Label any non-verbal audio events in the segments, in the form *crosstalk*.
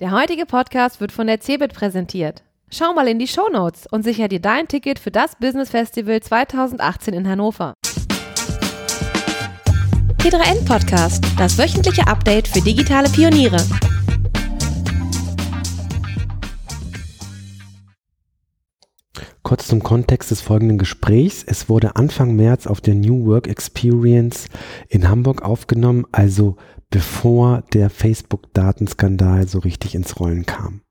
Der heutige Podcast wird von der CeBIT präsentiert. Schau mal in die Show Notes und sicher dir dein Ticket für das Business Festival 2018 in Hannover. T3N Podcast, das wöchentliche Update für digitale Pioniere. Kurz zum Kontext des folgenden Gesprächs. Es wurde Anfang März auf der New Work Experience in Hamburg aufgenommen, also bevor der Facebook-Datenskandal so richtig ins Rollen kam.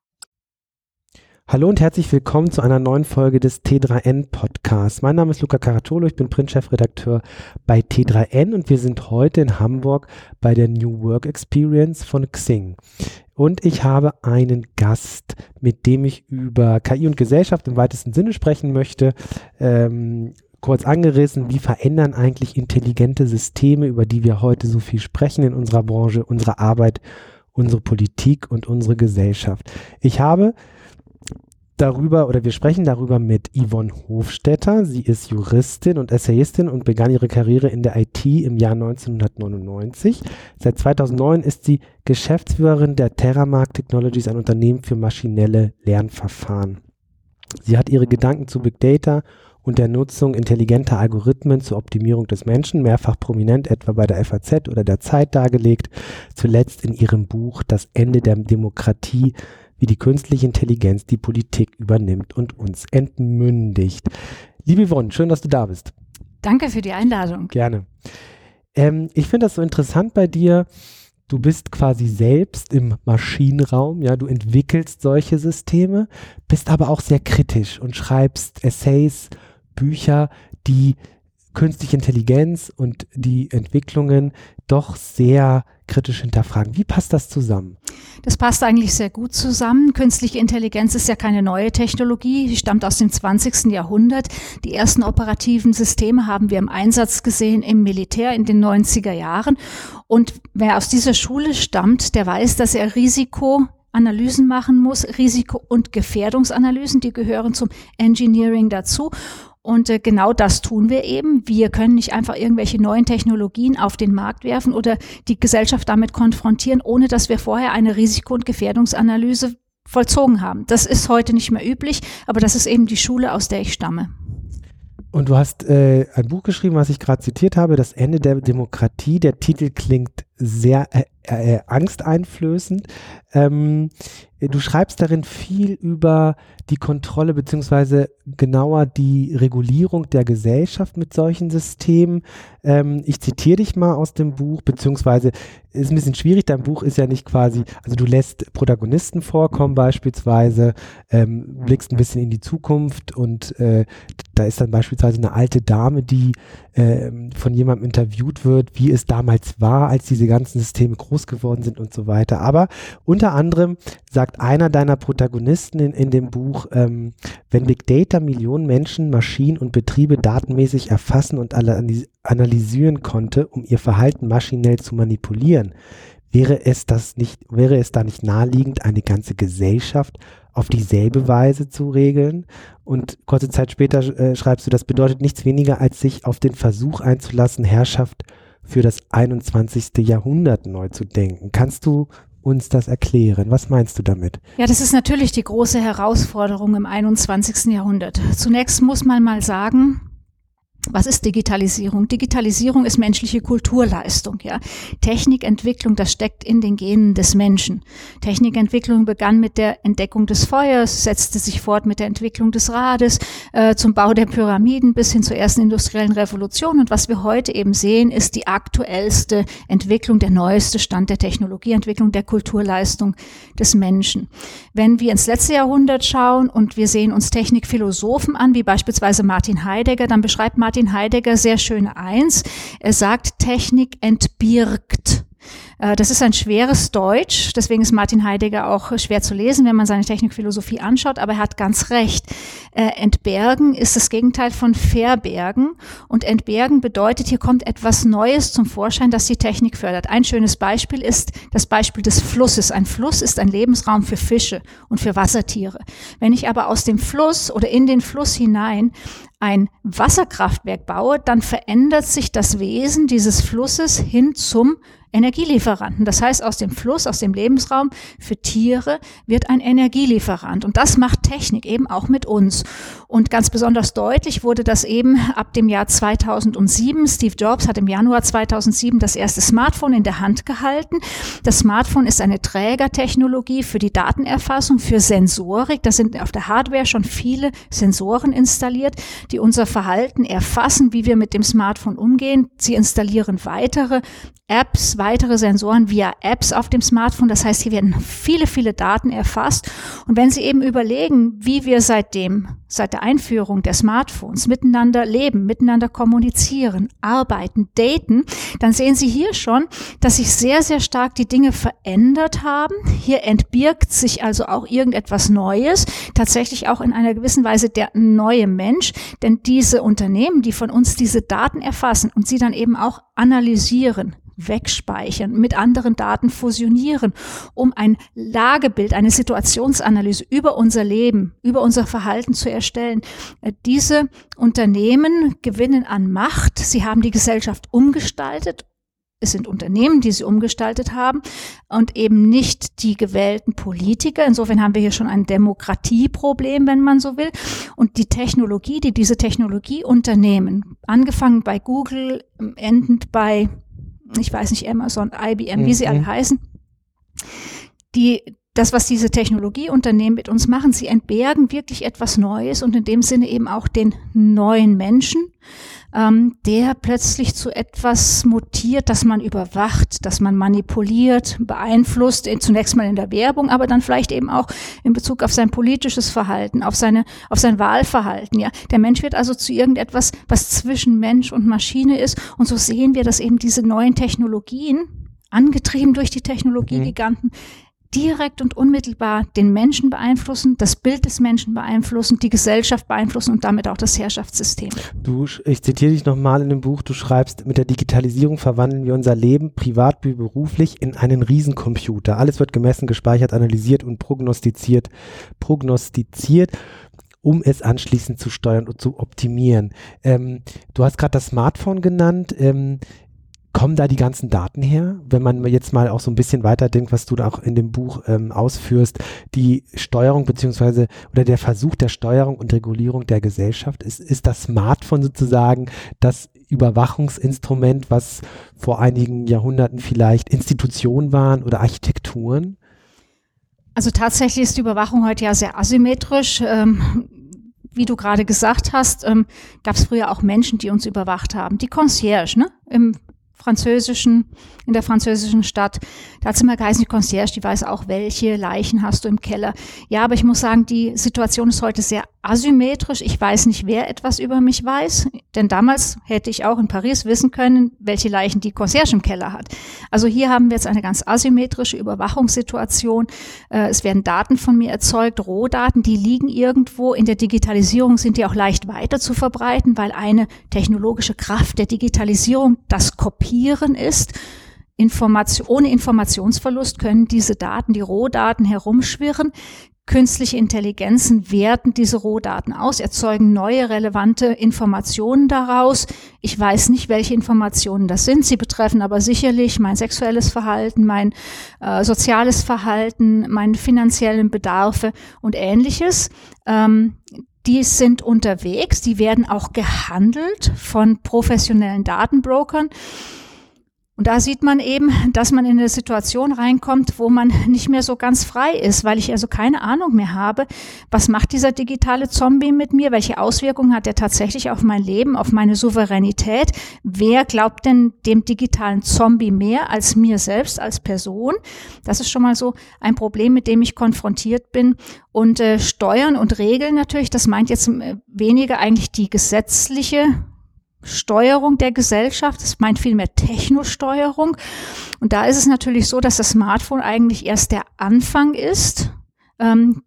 Hallo und herzlich willkommen zu einer neuen Folge des T3N Podcasts. Mein Name ist Luca Caracciolo, ich bin Printchefredakteur bei T3N und wir sind heute in Hamburg bei der New Work Experience von Xing. Und ich habe einen Gast, mit dem ich über KI und Gesellschaft im weitesten Sinne sprechen möchte. Ähm, kurz angerissen, wie verändern eigentlich intelligente Systeme, über die wir heute so viel sprechen in unserer Branche, unsere Arbeit, unsere Politik und unsere Gesellschaft. Ich habe darüber oder wir sprechen darüber mit Yvonne Hofstetter. Sie ist Juristin und Essayistin und begann ihre Karriere in der IT im Jahr 1999. Seit 2009 ist sie Geschäftsführerin der Terramark Technologies, ein Unternehmen für maschinelle Lernverfahren. Sie hat ihre Gedanken zu Big Data und der Nutzung intelligenter Algorithmen zur Optimierung des Menschen, mehrfach prominent etwa bei der FAZ oder der Zeit dargelegt, zuletzt in ihrem Buch Das Ende der Demokratie, wie die künstliche Intelligenz die Politik übernimmt und uns entmündigt. Liebe Yvonne, schön, dass du da bist. Danke für die Einladung. Gerne. Ähm, ich finde das so interessant bei dir. Du bist quasi selbst im Maschinenraum, ja, du entwickelst solche Systeme, bist aber auch sehr kritisch und schreibst Essays Bücher, die künstliche Intelligenz und die Entwicklungen doch sehr kritisch hinterfragen. Wie passt das zusammen? Das passt eigentlich sehr gut zusammen. Künstliche Intelligenz ist ja keine neue Technologie, sie stammt aus dem 20. Jahrhundert. Die ersten operativen Systeme haben wir im Einsatz gesehen im Militär in den 90er Jahren. Und wer aus dieser Schule stammt, der weiß, dass er Risiko Analysen machen muss, Risiko- und Gefährdungsanalysen, die gehören zum Engineering dazu. Und äh, genau das tun wir eben. Wir können nicht einfach irgendwelche neuen Technologien auf den Markt werfen oder die Gesellschaft damit konfrontieren, ohne dass wir vorher eine Risiko- und Gefährdungsanalyse vollzogen haben. Das ist heute nicht mehr üblich, aber das ist eben die Schule, aus der ich stamme. Und du hast äh, ein Buch geschrieben, was ich gerade zitiert habe, Das Ende der Demokratie. Der Titel klingt sehr äh, äh, angsteinflößend. Ähm, du schreibst darin viel über die Kontrolle beziehungsweise genauer die Regulierung der Gesellschaft mit solchen Systemen. Ähm, ich zitiere dich mal aus dem Buch, beziehungsweise ist ein bisschen schwierig, dein Buch ist ja nicht quasi, also du lässt Protagonisten vorkommen beispielsweise, ähm, blickst ein bisschen in die Zukunft und äh, da ist dann beispielsweise eine alte Dame, die äh, von jemandem interviewt wird, wie es damals war, als diese ganzen Systeme groß geworden sind und so weiter. Aber unter anderem sagt einer deiner Protagonisten in, in dem Buch, ähm, wenn Big Data Millionen Menschen, Maschinen und Betriebe datenmäßig erfassen und analysieren konnte, um ihr Verhalten maschinell zu manipulieren, wäre es das nicht, wäre es da nicht naheliegend, eine ganze Gesellschaft auf dieselbe Weise zu regeln? Und kurze Zeit später äh, schreibst du, das bedeutet nichts weniger, als sich auf den Versuch einzulassen, Herrschaft für das 21. Jahrhundert neu zu denken. Kannst du uns das erklären? Was meinst du damit? Ja, das ist natürlich die große Herausforderung im 21. Jahrhundert. Zunächst muss man mal sagen, was ist Digitalisierung? Digitalisierung ist menschliche Kulturleistung, ja. Technikentwicklung, das steckt in den Genen des Menschen. Technikentwicklung begann mit der Entdeckung des Feuers, setzte sich fort mit der Entwicklung des Rades, äh, zum Bau der Pyramiden bis hin zur ersten industriellen Revolution. Und was wir heute eben sehen, ist die aktuellste Entwicklung, der neueste Stand der Technologieentwicklung, der Kulturleistung des Menschen. Wenn wir ins letzte Jahrhundert schauen und wir sehen uns Technikphilosophen an, wie beispielsweise Martin Heidegger, dann beschreibt Martin Martin Heidegger sehr schön eins. Er sagt, Technik entbirgt. Äh, das ist ein schweres Deutsch, deswegen ist Martin Heidegger auch schwer zu lesen, wenn man seine Technikphilosophie anschaut, aber er hat ganz recht. Äh, entbergen ist das Gegenteil von verbergen und entbergen bedeutet, hier kommt etwas Neues zum Vorschein, das die Technik fördert. Ein schönes Beispiel ist das Beispiel des Flusses. Ein Fluss ist ein Lebensraum für Fische und für Wassertiere. Wenn ich aber aus dem Fluss oder in den Fluss hinein ein Wasserkraftwerk baue, dann verändert sich das Wesen dieses Flusses hin zum Energielieferanten. Das heißt, aus dem Fluss, aus dem Lebensraum für Tiere wird ein Energielieferant. Und das macht Technik eben auch mit uns. Und ganz besonders deutlich wurde das eben ab dem Jahr 2007. Steve Jobs hat im Januar 2007 das erste Smartphone in der Hand gehalten. Das Smartphone ist eine Trägertechnologie für die Datenerfassung, für Sensorik. Da sind auf der Hardware schon viele Sensoren installiert, die unser Verhalten erfassen, wie wir mit dem Smartphone umgehen. Sie installieren weitere Apps, weitere Sensoren via Apps auf dem Smartphone. Das heißt, hier werden viele, viele Daten erfasst. Und wenn Sie eben überlegen, wie wir seitdem, seit der Einführung der Smartphones miteinander leben, miteinander kommunizieren, arbeiten, daten, dann sehen Sie hier schon, dass sich sehr, sehr stark die Dinge verändert haben. Hier entbirgt sich also auch irgendetwas Neues, tatsächlich auch in einer gewissen Weise der neue Mensch. Denn diese Unternehmen, die von uns diese Daten erfassen und sie dann eben auch analysieren, wegspeichern, mit anderen Daten fusionieren, um ein Lagebild, eine Situationsanalyse über unser Leben, über unser Verhalten zu erstellen. Äh, diese Unternehmen gewinnen an Macht. Sie haben die Gesellschaft umgestaltet es sind Unternehmen, die sie umgestaltet haben und eben nicht die gewählten Politiker. Insofern haben wir hier schon ein Demokratieproblem, wenn man so will. Und die Technologie, die diese Technologieunternehmen, angefangen bei Google, endend bei ich weiß nicht, Amazon, IBM, wie sie alle mhm. heißen, die, das, was diese Technologieunternehmen mit uns machen, sie entbergen wirklich etwas Neues und in dem Sinne eben auch den neuen Menschen ähm, der plötzlich zu etwas mutiert, dass man überwacht, dass man manipuliert, beeinflusst, zunächst mal in der Werbung, aber dann vielleicht eben auch in Bezug auf sein politisches Verhalten, auf seine, auf sein Wahlverhalten, ja. Der Mensch wird also zu irgendetwas, was zwischen Mensch und Maschine ist. Und so sehen wir, dass eben diese neuen Technologien, angetrieben durch die Technologiegiganten, mhm direkt und unmittelbar den Menschen beeinflussen, das Bild des Menschen beeinflussen, die Gesellschaft beeinflussen und damit auch das Herrschaftssystem. Du, ich zitiere dich nochmal in dem Buch, du schreibst, mit der Digitalisierung verwandeln wir unser Leben privat wie beruflich in einen Riesencomputer. Alles wird gemessen, gespeichert, analysiert und prognostiziert, prognostiziert um es anschließend zu steuern und zu optimieren. Ähm, du hast gerade das Smartphone genannt. Ähm, kommen da die ganzen Daten her? Wenn man jetzt mal auch so ein bisschen weiterdenkt, was du da auch in dem Buch ähm, ausführst, die Steuerung beziehungsweise oder der Versuch der Steuerung und Regulierung der Gesellschaft, ist, ist das Smartphone sozusagen das Überwachungsinstrument, was vor einigen Jahrhunderten vielleicht Institutionen waren oder Architekturen? Also tatsächlich ist die Überwachung heute ja sehr asymmetrisch. Ähm, wie du gerade gesagt hast, ähm, gab es früher auch Menschen, die uns überwacht haben. Die Concierge, ne? Im französischen, in der französischen Stadt. Da hat es immer geheißen, die Concierge, die weiß auch, welche Leichen hast du im Keller. Ja, aber ich muss sagen, die Situation ist heute sehr asymmetrisch. Ich weiß nicht, wer etwas über mich weiß, denn damals hätte ich auch in Paris wissen können, welche Leichen die Concierge im Keller hat. Also hier haben wir jetzt eine ganz asymmetrische Überwachungssituation. Äh, es werden Daten von mir erzeugt, Rohdaten, die liegen irgendwo. In der Digitalisierung sind die auch leicht weiter zu verbreiten, weil eine technologische Kraft der Digitalisierung das Kopieren ist. Information, ohne Informationsverlust können diese Daten, die Rohdaten herumschwirren. Künstliche Intelligenzen werten diese Rohdaten aus, erzeugen neue relevante Informationen daraus. Ich weiß nicht, welche Informationen das sind. Sie betreffen aber sicherlich mein sexuelles Verhalten, mein äh, soziales Verhalten, meine finanziellen Bedarfe und ähnliches. Ähm, die sind unterwegs, die werden auch gehandelt von professionellen Datenbrokern. Und da sieht man eben, dass man in eine Situation reinkommt, wo man nicht mehr so ganz frei ist, weil ich also keine Ahnung mehr habe, was macht dieser digitale Zombie mit mir, welche Auswirkungen hat er tatsächlich auf mein Leben, auf meine Souveränität. Wer glaubt denn dem digitalen Zombie mehr als mir selbst als Person? Das ist schon mal so ein Problem, mit dem ich konfrontiert bin. Und äh, Steuern und Regeln natürlich, das meint jetzt äh, weniger eigentlich die gesetzliche Steuerung der Gesellschaft. Das meint vielmehr Technosteuerung. Und da ist es natürlich so, dass das Smartphone eigentlich erst der Anfang ist. Ähm,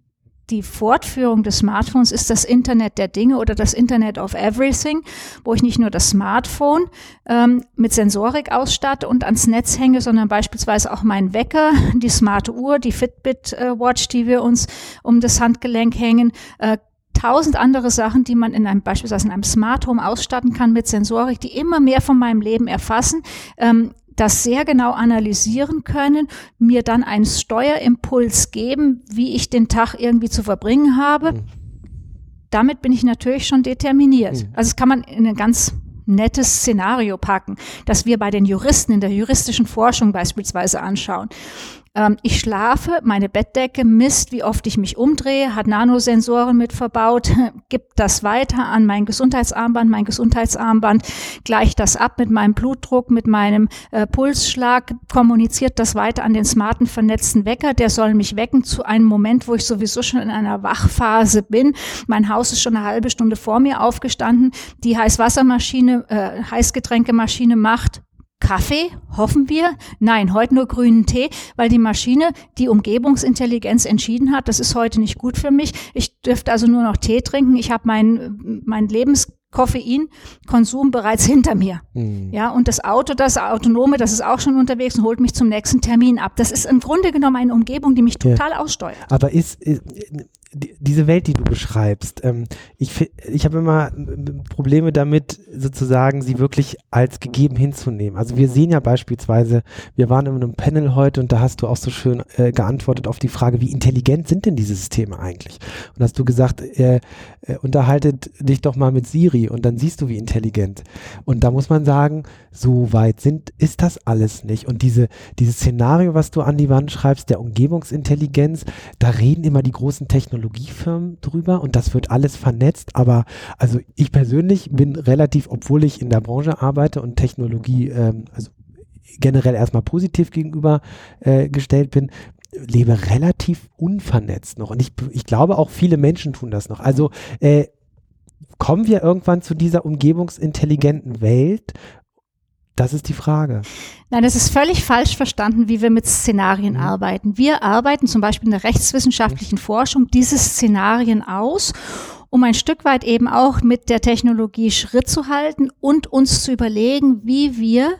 die Fortführung des Smartphones ist das Internet der Dinge oder das Internet of Everything, wo ich nicht nur das Smartphone ähm, mit Sensorik ausstatte und ans Netz hänge, sondern beispielsweise auch meinen Wecker, die smarte Uhr, die Fitbit äh, Watch, die wir uns um das Handgelenk hängen, äh, tausend andere Sachen, die man in einem beispielsweise in einem Smart Home ausstatten kann mit Sensorik, die immer mehr von meinem Leben erfassen, ähm, das sehr genau analysieren können, mir dann einen Steuerimpuls geben, wie ich den Tag irgendwie zu verbringen habe. Mhm. Damit bin ich natürlich schon determiniert. Mhm. Also das kann man in ein ganz nettes Szenario packen, das wir bei den Juristen in der juristischen Forschung beispielsweise anschauen. Ähm, ich schlafe, meine Bettdecke misst, wie oft ich mich umdrehe, hat Nanosensoren mit verbaut, *laughs* gibt das weiter an mein Gesundheitsarmband. Mein Gesundheitsarmband gleicht das ab mit meinem Blutdruck, mit meinem äh, Pulsschlag, kommuniziert das weiter an den smarten vernetzten Wecker. Der soll mich wecken zu einem Moment, wo ich sowieso schon in einer Wachphase bin. Mein Haus ist schon eine halbe Stunde vor mir aufgestanden. Die Heißwassermaschine, äh, Heißgetränkemaschine macht Kaffee, hoffen wir. Nein, heute nur grünen Tee, weil die Maschine die Umgebungsintelligenz entschieden hat, das ist heute nicht gut für mich. Ich dürfte also nur noch Tee trinken. Ich habe mein, mein Lebens Koffeinkonsum bereits hinter mir. Mhm. Ja, und das Auto, das Autonome, das ist auch schon unterwegs und holt mich zum nächsten Termin ab. Das ist im Grunde genommen eine Umgebung, die mich total ja. aussteuert. Aber ist, ist, diese Welt, die du beschreibst, ähm, ich, ich habe immer Probleme damit, sozusagen sie wirklich als gegeben hinzunehmen. Also wir sehen ja beispielsweise, wir waren in einem Panel heute und da hast du auch so schön äh, geantwortet auf die Frage, wie intelligent sind denn diese Systeme eigentlich? Und hast du gesagt, äh, äh, unterhaltet dich doch mal mit Siri und dann siehst du, wie intelligent. Und da muss man sagen, so weit sind, ist das alles nicht. Und diese, dieses Szenario, was du an die Wand schreibst, der Umgebungsintelligenz, da reden immer die großen Technologiefirmen drüber und das wird alles vernetzt. Aber also ich persönlich bin relativ, obwohl ich in der Branche arbeite und Technologie, ähm, also generell erstmal positiv gegenüber äh, gestellt bin, lebe relativ unvernetzt noch. Und ich, ich glaube auch viele Menschen tun das noch. Also äh, kommen wir irgendwann zu dieser umgebungsintelligenten Welt das ist die Frage. Nein, das ist völlig falsch verstanden, wie wir mit Szenarien mhm. arbeiten. Wir arbeiten zum Beispiel in der rechtswissenschaftlichen mhm. Forschung diese Szenarien aus, um ein Stück weit eben auch mit der Technologie Schritt zu halten und uns zu überlegen, wie wir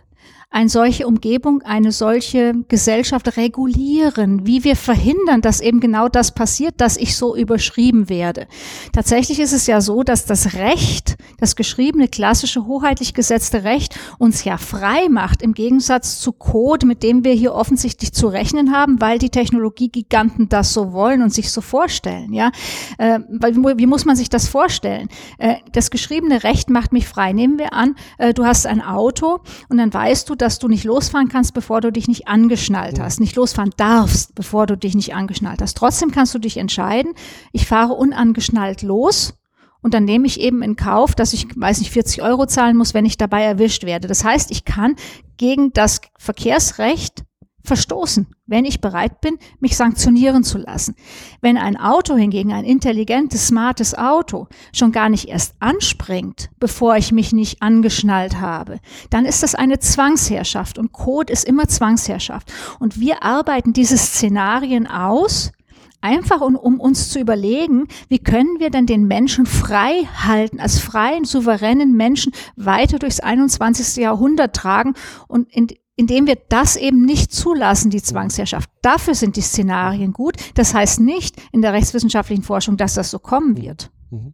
eine solche Umgebung, eine solche Gesellschaft regulieren, wie wir verhindern, dass eben genau das passiert, dass ich so überschrieben werde. Tatsächlich ist es ja so, dass das Recht, das geschriebene, klassische, hoheitlich gesetzte Recht uns ja frei macht, im Gegensatz zu Code, mit dem wir hier offensichtlich zu rechnen haben, weil die Technologiegiganten das so wollen und sich so vorstellen. Ja, äh, wie muss man sich das vorstellen? Äh, das geschriebene Recht macht mich frei. Nehmen wir an, äh, du hast ein Auto und dann weißt du, dass du nicht losfahren kannst, bevor du dich nicht angeschnallt hast, nicht losfahren darfst, bevor du dich nicht angeschnallt hast. Trotzdem kannst du dich entscheiden, ich fahre unangeschnallt los und dann nehme ich eben in Kauf, dass ich, weiß nicht, 40 Euro zahlen muss, wenn ich dabei erwischt werde. Das heißt, ich kann gegen das Verkehrsrecht verstoßen, wenn ich bereit bin, mich sanktionieren zu lassen. Wenn ein Auto hingegen, ein intelligentes, smartes Auto, schon gar nicht erst anspringt, bevor ich mich nicht angeschnallt habe, dann ist das eine Zwangsherrschaft und Code ist immer Zwangsherrschaft. Und wir arbeiten diese Szenarien aus, einfach um, um uns zu überlegen, wie können wir denn den Menschen frei halten, als freien, souveränen Menschen weiter durchs 21. Jahrhundert tragen und in, indem wir das eben nicht zulassen, die Zwangsherrschaft. Dafür sind die Szenarien gut. Das heißt nicht in der rechtswissenschaftlichen Forschung, dass das so kommen wird. Mhm.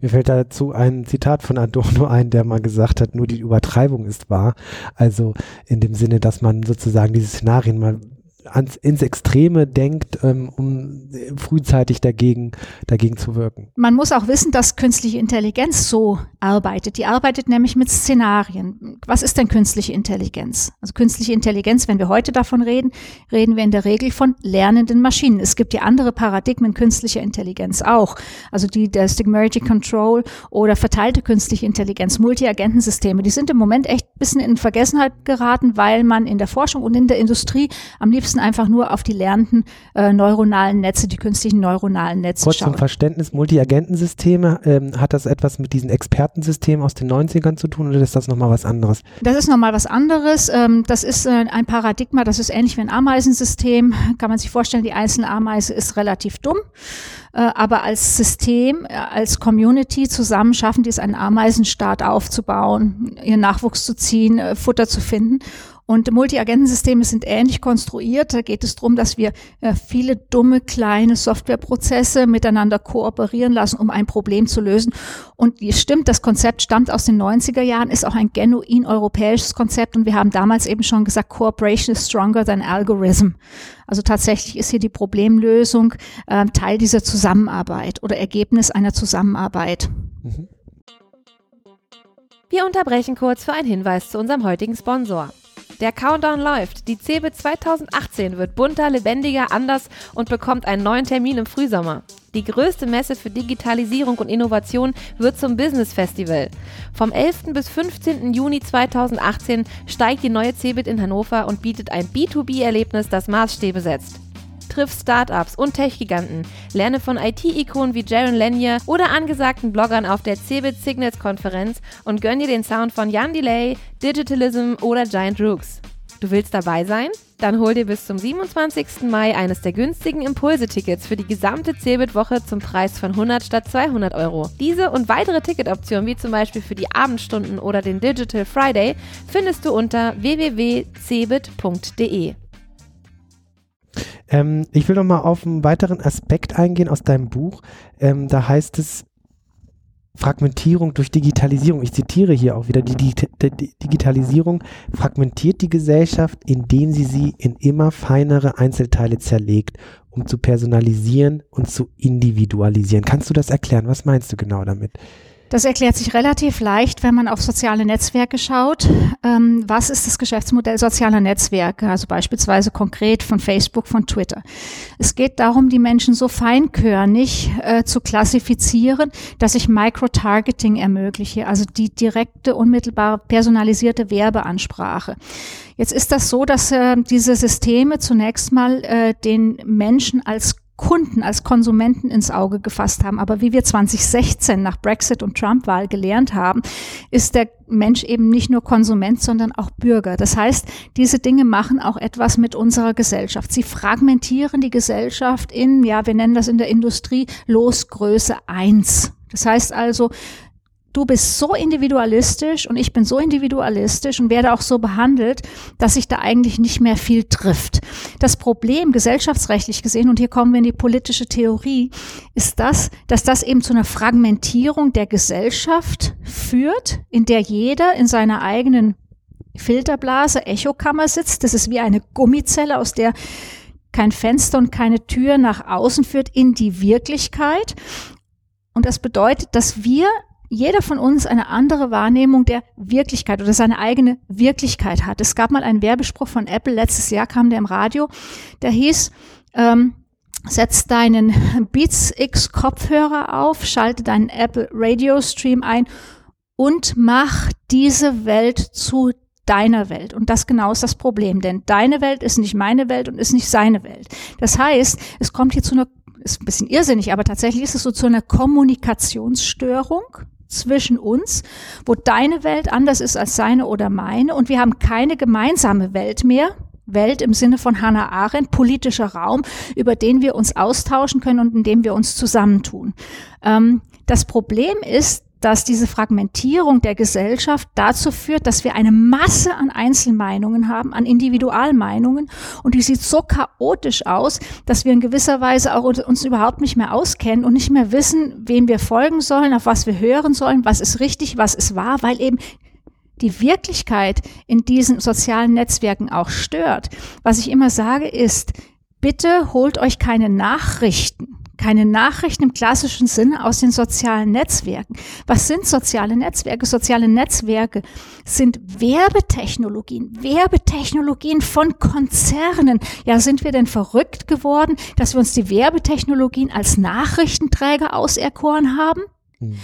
Mir fällt dazu ein Zitat von Adorno ein, der mal gesagt hat, nur die Übertreibung ist wahr. Also in dem Sinne, dass man sozusagen diese Szenarien mal ans, ins Extreme denkt, ähm, um frühzeitig dagegen, dagegen zu wirken. Man muss auch wissen, dass künstliche Intelligenz so arbeitet. Die arbeitet nämlich mit Szenarien. Was ist denn künstliche Intelligenz? Also künstliche Intelligenz, wenn wir heute davon reden, reden wir in der Regel von lernenden Maschinen. Es gibt ja andere Paradigmen künstlicher Intelligenz auch. Also die der Stigmerity Control oder verteilte künstliche Intelligenz, Multi-Agentensysteme. Die sind im Moment echt ein bisschen in Vergessenheit geraten, weil man in der Forschung und in der Industrie am liebsten liebsten einfach nur auf die lernenden äh, neuronalen Netze, die künstlichen neuronalen Netze Kurz schauen. zum Verständnis, Multiagentensysteme, ähm, hat das etwas mit diesen Expertensystemen aus den 90ern zu tun oder ist das nochmal was anderes? Das ist nochmal was anderes. Ähm, das ist äh, ein Paradigma, das ist ähnlich wie ein Ameisensystem. *laughs* Kann man sich vorstellen, die einzelne Ameise ist relativ dumm äh, aber als System, äh, als Community zusammen schaffen die es, einen Ameisenstaat aufzubauen, ihren Nachwuchs zu ziehen, äh, Futter zu finden. Und Multi-Agentensysteme sind ähnlich konstruiert. Da geht es darum, dass wir äh, viele dumme kleine Softwareprozesse miteinander kooperieren lassen, um ein Problem zu lösen. Und es stimmt, das Konzept stammt aus den 90er Jahren, ist auch ein genuin europäisches Konzept. Und wir haben damals eben schon gesagt, Cooperation is stronger than algorithm. Also tatsächlich ist hier die Problemlösung äh, Teil dieser Zusammenarbeit oder Ergebnis einer Zusammenarbeit. Mhm. Wir unterbrechen kurz für einen Hinweis zu unserem heutigen Sponsor. Der Countdown läuft. Die CeBIT 2018 wird bunter, lebendiger, anders und bekommt einen neuen Termin im Frühsommer. Die größte Messe für Digitalisierung und Innovation wird zum Business Festival. Vom 11. bis 15. Juni 2018 steigt die neue CeBIT in Hannover und bietet ein B2B-Erlebnis, das Maßstäbe setzt. Triff Startups und Tech-Giganten, lerne von IT-Ikonen wie Jaron Lanier oder angesagten Bloggern auf der CeBIT Signals Konferenz und gönn dir den Sound von Jan Delay, Digitalism oder Giant Rooks. Du willst dabei sein? Dann hol dir bis zum 27. Mai eines der günstigen Impulse-Tickets für die gesamte Cebit-Woche zum Preis von 100 statt 200 Euro. Diese und weitere Ticketoptionen, wie zum Beispiel für die Abendstunden oder den Digital Friday, findest du unter www.cebit.de. Ähm, ich will noch mal auf einen weiteren Aspekt eingehen aus deinem Buch. Ähm, da heißt es Fragmentierung durch Digitalisierung. Ich zitiere hier auch wieder, die, die, die Digitalisierung fragmentiert die Gesellschaft, indem sie sie in immer feinere Einzelteile zerlegt, um zu personalisieren und zu individualisieren. Kannst du das erklären? Was meinst du genau damit? Das erklärt sich relativ leicht, wenn man auf soziale Netzwerke schaut. Ähm, was ist das Geschäftsmodell sozialer Netzwerke? Also beispielsweise konkret von Facebook, von Twitter. Es geht darum, die Menschen so feinkörnig äh, zu klassifizieren, dass ich Microtargeting ermögliche, also die direkte, unmittelbare, personalisierte Werbeansprache. Jetzt ist das so, dass äh, diese Systeme zunächst mal äh, den Menschen als Kunden, als Konsumenten ins Auge gefasst haben. Aber wie wir 2016 nach Brexit und Trump-Wahl gelernt haben, ist der Mensch eben nicht nur Konsument, sondern auch Bürger. Das heißt, diese Dinge machen auch etwas mit unserer Gesellschaft. Sie fragmentieren die Gesellschaft in, ja, wir nennen das in der Industrie Losgröße eins. Das heißt also, du bist so individualistisch und ich bin so individualistisch und werde auch so behandelt, dass sich da eigentlich nicht mehr viel trifft. Das Problem gesellschaftsrechtlich gesehen, und hier kommen wir in die politische Theorie, ist das, dass das eben zu einer Fragmentierung der Gesellschaft führt, in der jeder in seiner eigenen Filterblase, Echokammer sitzt. Das ist wie eine Gummizelle, aus der kein Fenster und keine Tür nach außen führt in die Wirklichkeit. Und das bedeutet, dass wir jeder von uns eine andere Wahrnehmung der Wirklichkeit oder seine eigene Wirklichkeit hat. Es gab mal einen Werbespruch von Apple, letztes Jahr kam der im Radio, der hieß, ähm, setz deinen Beats X Kopfhörer auf, schalte deinen Apple Radio Stream ein und mach diese Welt zu deiner Welt. Und das genau ist das Problem, denn deine Welt ist nicht meine Welt und ist nicht seine Welt. Das heißt, es kommt hier zu einer, ist ein bisschen irrsinnig, aber tatsächlich ist es so zu einer Kommunikationsstörung zwischen uns, wo deine Welt anders ist als seine oder meine und wir haben keine gemeinsame Welt mehr. Welt im Sinne von Hannah Arendt, politischer Raum, über den wir uns austauschen können und in dem wir uns zusammentun. Ähm, das Problem ist, dass diese Fragmentierung der Gesellschaft dazu führt, dass wir eine Masse an Einzelmeinungen haben, an Individualmeinungen und die sieht so chaotisch aus, dass wir in gewisser Weise auch uns überhaupt nicht mehr auskennen und nicht mehr wissen, wem wir folgen sollen, auf was wir hören sollen, was ist richtig, was ist wahr, weil eben die Wirklichkeit in diesen sozialen Netzwerken auch stört. Was ich immer sage ist, bitte holt euch keine Nachrichten keine Nachrichten im klassischen Sinne aus den sozialen Netzwerken. Was sind soziale Netzwerke? Soziale Netzwerke sind Werbetechnologien, Werbetechnologien von Konzernen. Ja, sind wir denn verrückt geworden, dass wir uns die Werbetechnologien als Nachrichtenträger auserkoren haben? Hm.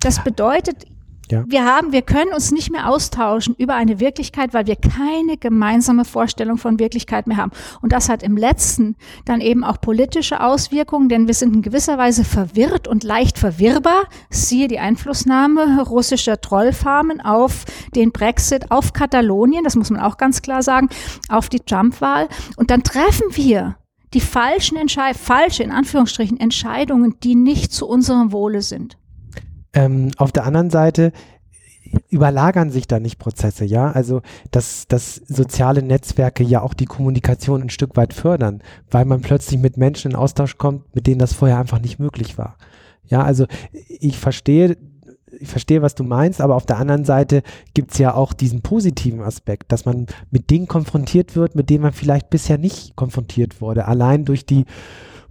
Das bedeutet, ja. Wir haben, wir können uns nicht mehr austauschen über eine Wirklichkeit, weil wir keine gemeinsame Vorstellung von Wirklichkeit mehr haben. Und das hat im letzten dann eben auch politische Auswirkungen, denn wir sind in gewisser Weise verwirrt und leicht verwirrbar. Siehe die Einflussnahme russischer Trollfarmen auf den Brexit, auf Katalonien, das muss man auch ganz klar sagen, auf die Trump-Wahl. Und dann treffen wir die falschen Entscheidungen, falsche in Anführungsstrichen Entscheidungen, die nicht zu unserem Wohle sind. Ähm, auf der anderen Seite überlagern sich da nicht Prozesse, ja? Also, dass, dass soziale Netzwerke ja auch die Kommunikation ein Stück weit fördern, weil man plötzlich mit Menschen in Austausch kommt, mit denen das vorher einfach nicht möglich war. Ja, also ich verstehe, ich verstehe, was du meinst, aber auf der anderen Seite gibt's ja auch diesen positiven Aspekt, dass man mit Dingen konfrontiert wird, mit denen man vielleicht bisher nicht konfrontiert wurde, allein durch die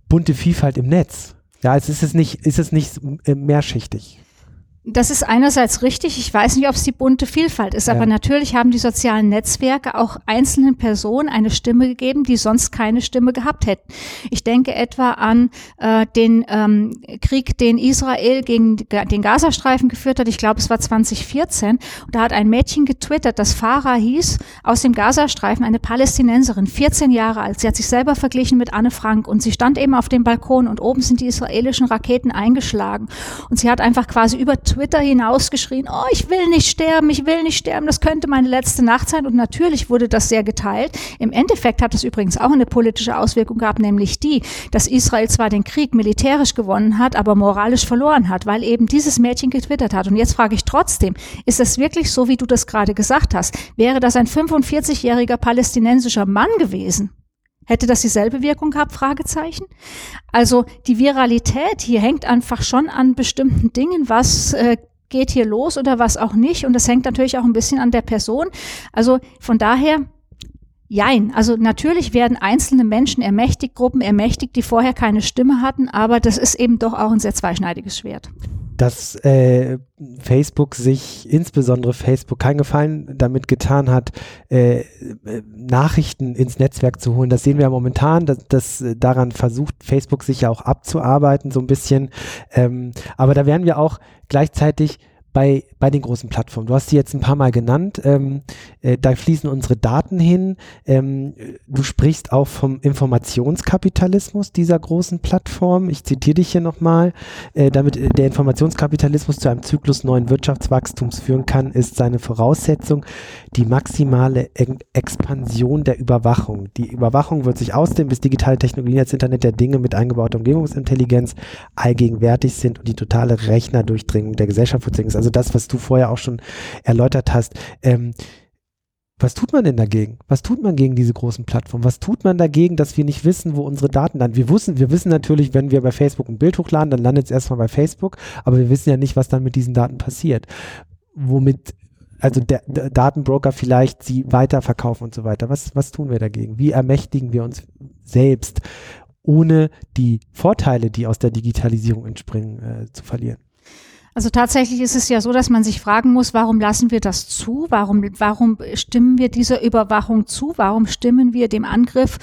bunte Vielfalt im Netz. Ja, es ist es nicht, ist es nicht äh, mehrschichtig. Das ist einerseits richtig. Ich weiß nicht, ob es die bunte Vielfalt ist, ja. aber natürlich haben die sozialen Netzwerke auch einzelnen Personen eine Stimme gegeben, die sonst keine Stimme gehabt hätten. Ich denke etwa an äh, den ähm, Krieg, den Israel gegen den Gazastreifen geführt hat. Ich glaube, es war 2014. Und da hat ein Mädchen getwittert, das Farah hieß, aus dem Gazastreifen, eine Palästinenserin, 14 Jahre alt. Sie hat sich selber verglichen mit Anne Frank und sie stand eben auf dem Balkon und oben sind die israelischen Raketen eingeschlagen. Und sie hat einfach quasi über Twitter hinausgeschrien, oh, ich will nicht sterben, ich will nicht sterben, das könnte meine letzte Nacht sein. Und natürlich wurde das sehr geteilt. Im Endeffekt hat es übrigens auch eine politische Auswirkung gehabt, nämlich die, dass Israel zwar den Krieg militärisch gewonnen hat, aber moralisch verloren hat, weil eben dieses Mädchen getwittert hat. Und jetzt frage ich trotzdem, ist das wirklich so, wie du das gerade gesagt hast? Wäre das ein 45-jähriger palästinensischer Mann gewesen? Hätte das dieselbe Wirkung gehabt? Fragezeichen. Also die Viralität hier hängt einfach schon an bestimmten Dingen, was äh, geht hier los oder was auch nicht. Und das hängt natürlich auch ein bisschen an der Person. Also von daher, Jein. Also natürlich werden einzelne Menschen ermächtigt, Gruppen ermächtigt, die vorher keine Stimme hatten, aber das ist eben doch auch ein sehr zweischneidiges Schwert dass äh, Facebook sich, insbesondere Facebook, keinen Gefallen damit getan hat, äh, Nachrichten ins Netzwerk zu holen. Das sehen wir ja momentan, dass, dass daran versucht Facebook sich ja auch abzuarbeiten, so ein bisschen. Ähm, aber da werden wir auch gleichzeitig bei, bei den großen Plattformen. Du hast sie jetzt ein paar Mal genannt. Ähm, äh, da fließen unsere Daten hin. Ähm, du sprichst auch vom Informationskapitalismus dieser großen Plattform. Ich zitiere dich hier nochmal. Äh, damit der Informationskapitalismus zu einem Zyklus neuen Wirtschaftswachstums führen kann, ist seine Voraussetzung die maximale e Expansion der Überwachung. Die Überwachung wird sich ausdehnen, bis digitale Technologien als Internet der Dinge mit eingebauter Umgebungsintelligenz allgegenwärtig sind und die totale Rechnerdurchdringung der Gesellschaft vollziehen also das, was du vorher auch schon erläutert hast. Ähm, was tut man denn dagegen? Was tut man gegen diese großen Plattformen? Was tut man dagegen, dass wir nicht wissen, wo unsere Daten landen? Wir wissen, wir wissen natürlich, wenn wir bei Facebook ein Bild hochladen, dann landet es erstmal bei Facebook, aber wir wissen ja nicht, was dann mit diesen Daten passiert. Womit also der, der, Datenbroker vielleicht sie weiterverkaufen und so weiter. Was, was tun wir dagegen? Wie ermächtigen wir uns selbst, ohne die Vorteile, die aus der Digitalisierung entspringen, äh, zu verlieren? Also tatsächlich ist es ja so, dass man sich fragen muss, warum lassen wir das zu? Warum, warum stimmen wir dieser Überwachung zu? Warum stimmen wir dem Angriff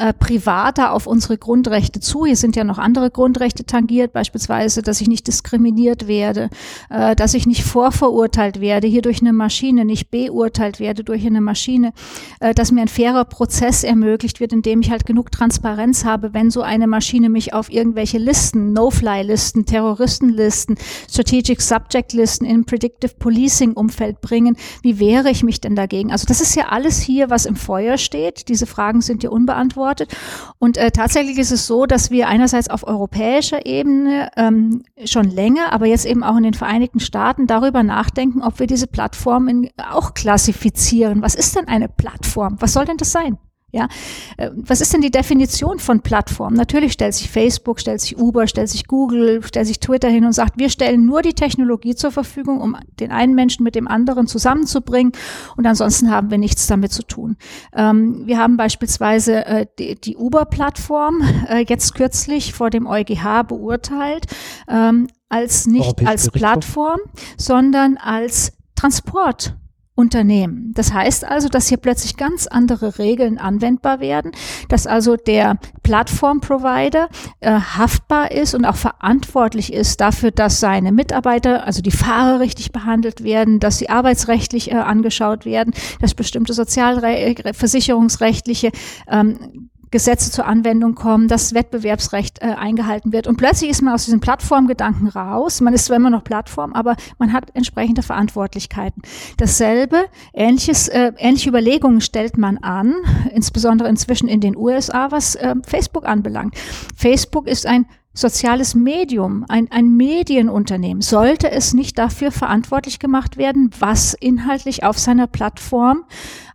äh, privater auf unsere Grundrechte zu. Hier sind ja noch andere Grundrechte tangiert, beispielsweise, dass ich nicht diskriminiert werde, äh, dass ich nicht vorverurteilt werde, hier durch eine Maschine, nicht beurteilt werde durch eine Maschine, äh, dass mir ein fairer Prozess ermöglicht wird, indem ich halt genug Transparenz habe, wenn so eine Maschine mich auf irgendwelche Listen, No-Fly-Listen, Terroristenlisten, Strategic Subject-Listen in Predictive Policing-Umfeld bringen. Wie wehre ich mich denn dagegen? Also das ist ja alles hier, was im Feuer steht. Diese Fragen sind ja unbeantwortet beantwortet. Und äh, tatsächlich ist es so, dass wir einerseits auf europäischer Ebene ähm, schon länger, aber jetzt eben auch in den Vereinigten Staaten darüber nachdenken, ob wir diese Plattformen auch klassifizieren. Was ist denn eine Plattform? Was soll denn das sein? Ja, äh, was ist denn die Definition von Plattform? Natürlich stellt sich Facebook, stellt sich Uber, stellt sich Google, stellt sich Twitter hin und sagt, wir stellen nur die Technologie zur Verfügung, um den einen Menschen mit dem anderen zusammenzubringen und ansonsten haben wir nichts damit zu tun. Ähm, wir haben beispielsweise äh, die, die Uber-Plattform äh, jetzt kürzlich vor dem EuGH beurteilt ähm, als nicht als Plattform, sondern als Transport. Unternehmen. Das heißt also, dass hier plötzlich ganz andere Regeln anwendbar werden, dass also der Plattformprovider äh, haftbar ist und auch verantwortlich ist dafür, dass seine Mitarbeiter, also die Fahrer richtig behandelt werden, dass sie arbeitsrechtlich äh, angeschaut werden, dass bestimmte sozialversicherungsrechtliche ähm, Gesetze zur Anwendung kommen, dass Wettbewerbsrecht äh, eingehalten wird. Und plötzlich ist man aus diesem Plattformgedanken raus. Man ist zwar immer noch Plattform, aber man hat entsprechende Verantwortlichkeiten. Dasselbe, ähnliches, äh, ähnliche Überlegungen stellt man an, insbesondere inzwischen in den USA, was äh, Facebook anbelangt. Facebook ist ein soziales Medium, ein, ein Medienunternehmen, sollte es nicht dafür verantwortlich gemacht werden, was inhaltlich auf seiner Plattform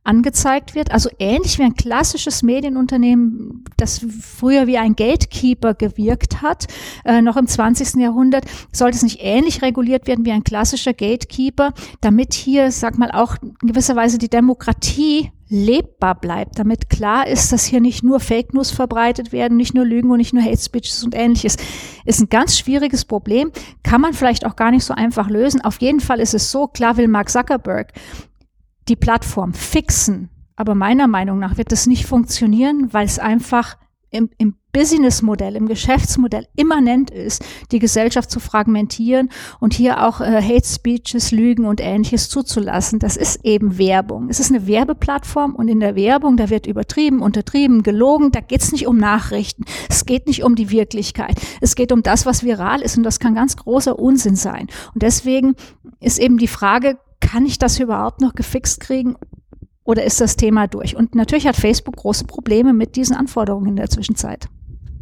angezeigt wird. Also ähnlich wie ein klassisches Medienunternehmen, das früher wie ein Gatekeeper gewirkt hat, äh, noch im 20. Jahrhundert, sollte es nicht ähnlich reguliert werden wie ein klassischer Gatekeeper, damit hier, sag mal, auch in gewisser Weise die Demokratie lebbar bleibt, damit klar ist, dass hier nicht nur Fake News verbreitet werden, nicht nur Lügen und nicht nur Hate Speeches und ähnliches, ist ein ganz schwieriges Problem, kann man vielleicht auch gar nicht so einfach lösen. Auf jeden Fall ist es so, klar will Mark Zuckerberg die Plattform fixen, aber meiner Meinung nach wird das nicht funktionieren, weil es einfach im, im Businessmodell, im Geschäftsmodell immanent ist, die Gesellschaft zu fragmentieren und hier auch äh, Hate Speeches, Lügen und ähnliches zuzulassen. Das ist eben Werbung. Es ist eine Werbeplattform und in der Werbung, da wird übertrieben, untertrieben, gelogen. Da geht es nicht um Nachrichten. Es geht nicht um die Wirklichkeit. Es geht um das, was viral ist und das kann ganz großer Unsinn sein. Und deswegen ist eben die Frage, kann ich das überhaupt noch gefixt kriegen? Oder ist das Thema durch? Und natürlich hat Facebook große Probleme mit diesen Anforderungen in der Zwischenzeit.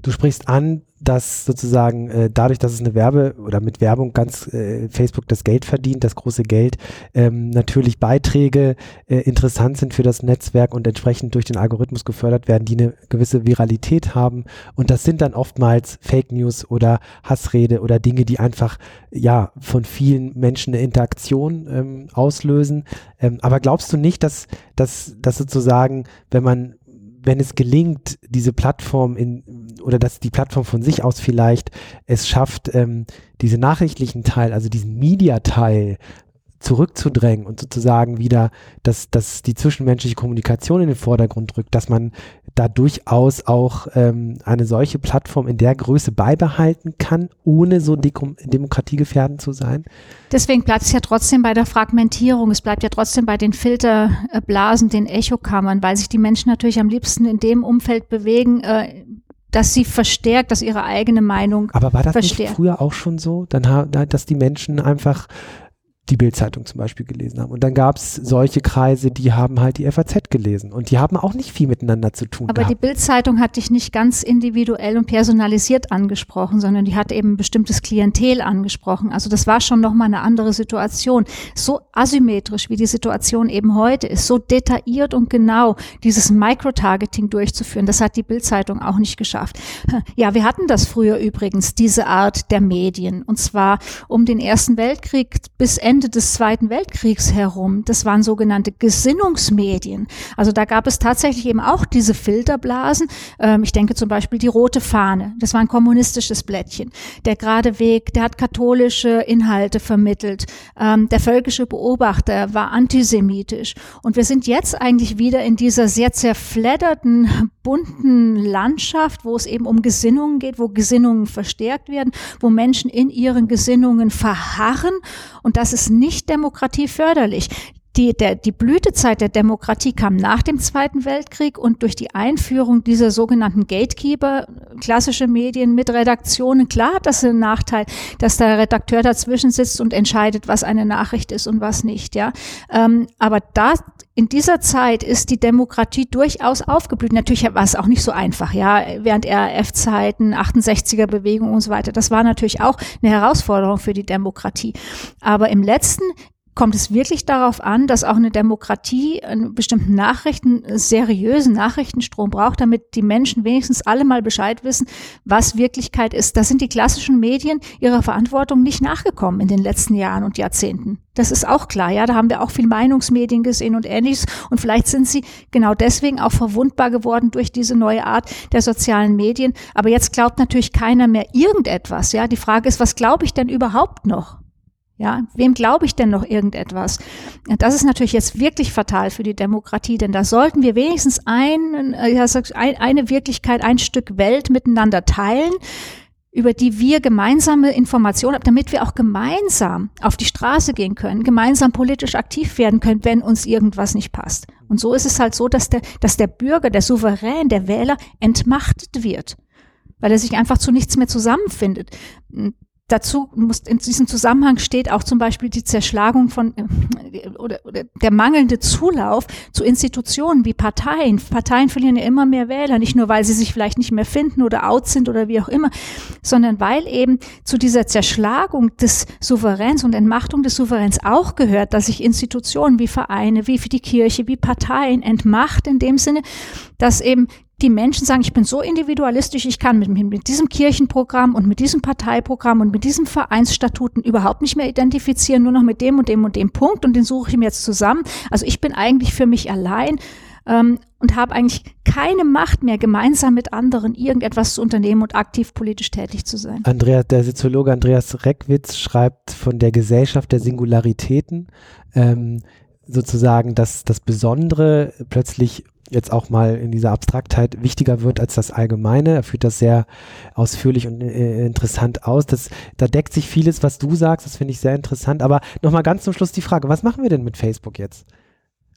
Du sprichst an, dass sozusagen äh, dadurch, dass es eine Werbe oder mit Werbung ganz äh, Facebook das Geld verdient, das große Geld, ähm, natürlich Beiträge äh, interessant sind für das Netzwerk und entsprechend durch den Algorithmus gefördert werden, die eine gewisse Viralität haben. Und das sind dann oftmals Fake News oder Hassrede oder Dinge, die einfach ja von vielen Menschen eine Interaktion ähm, auslösen. Ähm, aber glaubst du nicht, dass, dass, dass sozusagen, wenn man wenn es gelingt, diese Plattform in, oder dass die Plattform von sich aus vielleicht es schafft, ähm, diese nachrichtlichen Teil, also diesen Media-Teil zurückzudrängen und sozusagen wieder, dass, dass die zwischenmenschliche Kommunikation in den Vordergrund rückt, dass man da durchaus auch ähm, eine solche Plattform in der Größe beibehalten kann, ohne so demokratiegefährdend zu sein? Deswegen bleibt es ja trotzdem bei der Fragmentierung. Es bleibt ja trotzdem bei den Filterblasen, den Echokammern, weil sich die Menschen natürlich am liebsten in dem Umfeld bewegen, äh, dass sie verstärkt, dass ihre eigene Meinung Aber war das verstärkt. nicht früher auch schon so, dann, dass die Menschen einfach die Bildzeitung zum Beispiel gelesen haben. Und dann gab es solche Kreise, die haben halt die FAZ gelesen und die haben auch nicht viel miteinander zu tun. Aber gehabt. die Bildzeitung hat dich nicht ganz individuell und personalisiert angesprochen, sondern die hat eben ein bestimmtes Klientel angesprochen. Also das war schon nochmal eine andere Situation. So asymmetrisch, wie die Situation eben heute ist, so detailliert und genau dieses Microtargeting durchzuführen, das hat die Bildzeitung auch nicht geschafft. *laughs* Ja, wir hatten das früher übrigens, diese Art der Medien. Und zwar um den Ersten Weltkrieg bis Ende Ende des Zweiten Weltkriegs herum. Das waren sogenannte Gesinnungsmedien. Also da gab es tatsächlich eben auch diese Filterblasen. Ähm, ich denke zum Beispiel die Rote Fahne. Das war ein kommunistisches Blättchen. Der Gerade Weg, der hat katholische Inhalte vermittelt. Ähm, der völkische Beobachter war antisemitisch. Und wir sind jetzt eigentlich wieder in dieser sehr zerfledderten, bunten Landschaft, wo es eben um Gesinnungen geht, wo Gesinnungen verstärkt werden, wo Menschen in ihren Gesinnungen verharren. Und das ist ist nicht demokratieförderlich. Die, der, die Blütezeit der Demokratie kam nach dem Zweiten Weltkrieg und durch die Einführung dieser sogenannten Gatekeeper, klassische Medien mit Redaktionen, klar hat das einen Nachteil, dass der Redakteur dazwischen sitzt und entscheidet, was eine Nachricht ist und was nicht, ja. Ähm, aber da, in dieser Zeit ist die Demokratie durchaus aufgeblüht. Natürlich war es auch nicht so einfach, ja. Während RAF-Zeiten, 68er Bewegung und so weiter. Das war natürlich auch eine Herausforderung für die Demokratie. Aber im letzten kommt es wirklich darauf an, dass auch eine Demokratie einen bestimmten Nachrichten, seriösen Nachrichtenstrom braucht, damit die Menschen wenigstens alle mal Bescheid wissen, was Wirklichkeit ist. Da sind die klassischen Medien ihrer Verantwortung nicht nachgekommen in den letzten Jahren und Jahrzehnten. Das ist auch klar, ja. Da haben wir auch viel Meinungsmedien gesehen und ähnliches. Und vielleicht sind sie genau deswegen auch verwundbar geworden durch diese neue Art der sozialen Medien. Aber jetzt glaubt natürlich keiner mehr irgendetwas, ja. Die Frage ist, was glaube ich denn überhaupt noch? Ja, wem glaube ich denn noch irgendetwas? Das ist natürlich jetzt wirklich fatal für die Demokratie, denn da sollten wir wenigstens ein, äh, ja, eine Wirklichkeit, ein Stück Welt miteinander teilen, über die wir gemeinsame Informationen haben, damit wir auch gemeinsam auf die Straße gehen können, gemeinsam politisch aktiv werden können, wenn uns irgendwas nicht passt. Und so ist es halt so, dass der, dass der Bürger, der Souverän, der Wähler entmachtet wird, weil er sich einfach zu nichts mehr zusammenfindet Dazu muss in diesem Zusammenhang steht auch zum Beispiel die Zerschlagung von äh, oder, oder der mangelnde Zulauf zu Institutionen wie Parteien. Parteien verlieren ja immer mehr Wähler, nicht nur weil sie sich vielleicht nicht mehr finden oder out sind oder wie auch immer, sondern weil eben zu dieser Zerschlagung des Souveräns und Entmachtung des Souveräns auch gehört, dass sich Institutionen wie Vereine, wie die Kirche, wie Parteien entmacht in dem Sinne, dass eben die Menschen sagen, ich bin so individualistisch, ich kann mit, mit, diesem Kirchenprogramm und mit diesem Parteiprogramm und mit diesen Vereinsstatuten überhaupt nicht mehr identifizieren, nur noch mit dem und dem und dem Punkt und den suche ich mir jetzt zusammen. Also ich bin eigentlich für mich allein ähm, und habe eigentlich keine Macht mehr, gemeinsam mit anderen irgendetwas zu unternehmen und aktiv politisch tätig zu sein. Andreas, der Soziologe Andreas Reckwitz schreibt von der Gesellschaft der Singularitäten. Ähm, sozusagen, dass das Besondere plötzlich jetzt auch mal in dieser Abstraktheit wichtiger wird als das Allgemeine. Er führt das sehr ausführlich und äh, interessant aus. Das, da deckt sich vieles, was du sagst. Das finde ich sehr interessant. Aber nochmal ganz zum Schluss die Frage, was machen wir denn mit Facebook jetzt?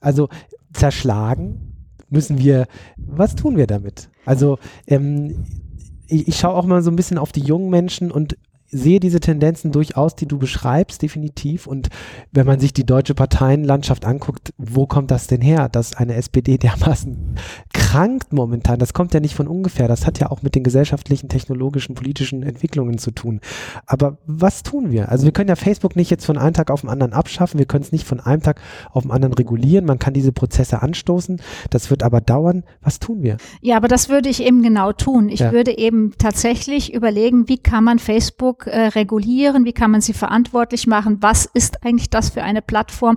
Also zerschlagen müssen wir, was tun wir damit? Also ähm, ich, ich schaue auch mal so ein bisschen auf die jungen Menschen und sehe diese Tendenzen durchaus, die du beschreibst, definitiv. Und wenn man sich die deutsche Parteienlandschaft anguckt, wo kommt das denn her, dass eine SPD dermaßen krankt momentan? Das kommt ja nicht von ungefähr. Das hat ja auch mit den gesellschaftlichen, technologischen, politischen Entwicklungen zu tun. Aber was tun wir? Also wir können ja Facebook nicht jetzt von einem Tag auf den anderen abschaffen. Wir können es nicht von einem Tag auf den anderen regulieren. Man kann diese Prozesse anstoßen. Das wird aber dauern. Was tun wir? Ja, aber das würde ich eben genau tun. Ich ja. würde eben tatsächlich überlegen, wie kann man Facebook Facebook äh, regulieren? Wie kann man sie verantwortlich machen? Was ist eigentlich das für eine Plattform?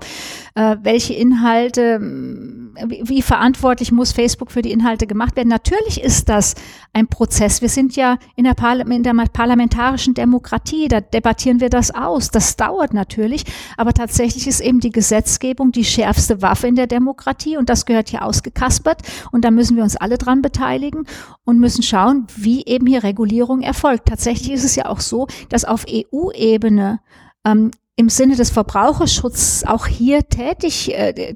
Äh, welche Inhalte, wie, wie verantwortlich muss Facebook für die Inhalte gemacht werden? Natürlich ist das ein Prozess. Wir sind ja in der, Parla in der parlamentarischen Demokratie, da debattieren wir das aus. Das dauert natürlich, aber tatsächlich ist eben die Gesetzgebung die schärfste Waffe in der Demokratie und das gehört hier ausgekaspert und da müssen wir uns alle dran beteiligen und müssen schauen, wie eben hier Regulierung erfolgt. Tatsächlich ist es ja auch so, dass auf EU-Ebene ähm, im Sinne des Verbraucherschutzes auch hier tätig, äh,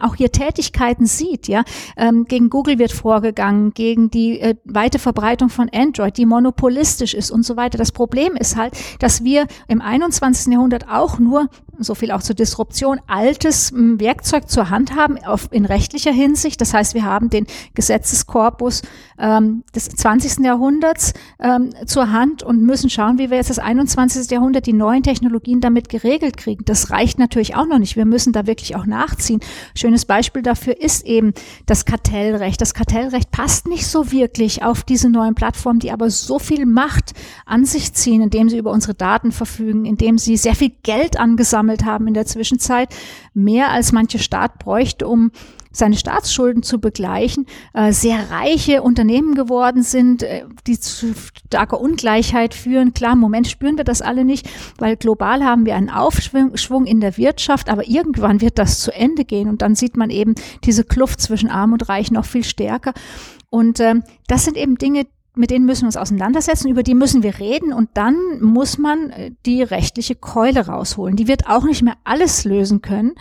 auch hier Tätigkeiten sieht, ja. Ähm, gegen Google wird vorgegangen, gegen die äh, weite Verbreitung von Android, die monopolistisch ist und so weiter. Das Problem ist halt, dass wir im 21. Jahrhundert auch nur so viel auch zur Disruption, altes hm, Werkzeug zur Hand haben auf, in rechtlicher Hinsicht. Das heißt, wir haben den Gesetzeskorpus ähm, des 20. Jahrhunderts ähm, zur Hand und müssen schauen, wie wir jetzt das 21. Jahrhundert die neuen Technologien damit geregelt kriegen. Das reicht natürlich auch noch nicht. Wir müssen da wirklich auch nachziehen. Schönes Beispiel dafür ist eben das Kartellrecht. Das Kartellrecht passt nicht so wirklich auf diese neuen Plattformen, die aber so viel Macht an sich ziehen, indem sie über unsere Daten verfügen, indem sie sehr viel Geld angesammelt haben in der Zwischenzeit, mehr als manche Staat bräuchte, um seine Staatsschulden zu begleichen, äh, sehr reiche Unternehmen geworden sind, äh, die zu starker Ungleichheit führen. Klar, im Moment spüren wir das alle nicht, weil global haben wir einen Aufschwung in der Wirtschaft, aber irgendwann wird das zu Ende gehen und dann sieht man eben diese Kluft zwischen Arm und Reich noch viel stärker. Und äh, das sind eben Dinge, mit denen müssen wir uns auseinandersetzen, über die müssen wir reden und dann muss man äh, die rechtliche Keule rausholen. Die wird auch nicht mehr alles lösen können,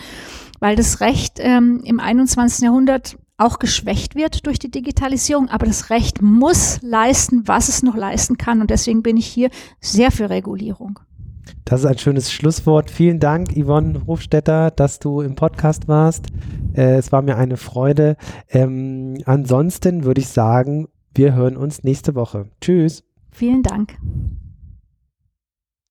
weil das Recht ähm, im 21. Jahrhundert auch geschwächt wird durch die Digitalisierung, aber das Recht muss leisten, was es noch leisten kann und deswegen bin ich hier sehr für Regulierung. Das ist ein schönes Schlusswort. Vielen Dank, Yvonne Hofstetter, dass du im Podcast warst. Äh, es war mir eine Freude. Ähm, ansonsten würde ich sagen, wir hören uns nächste Woche. Tschüss. Vielen Dank.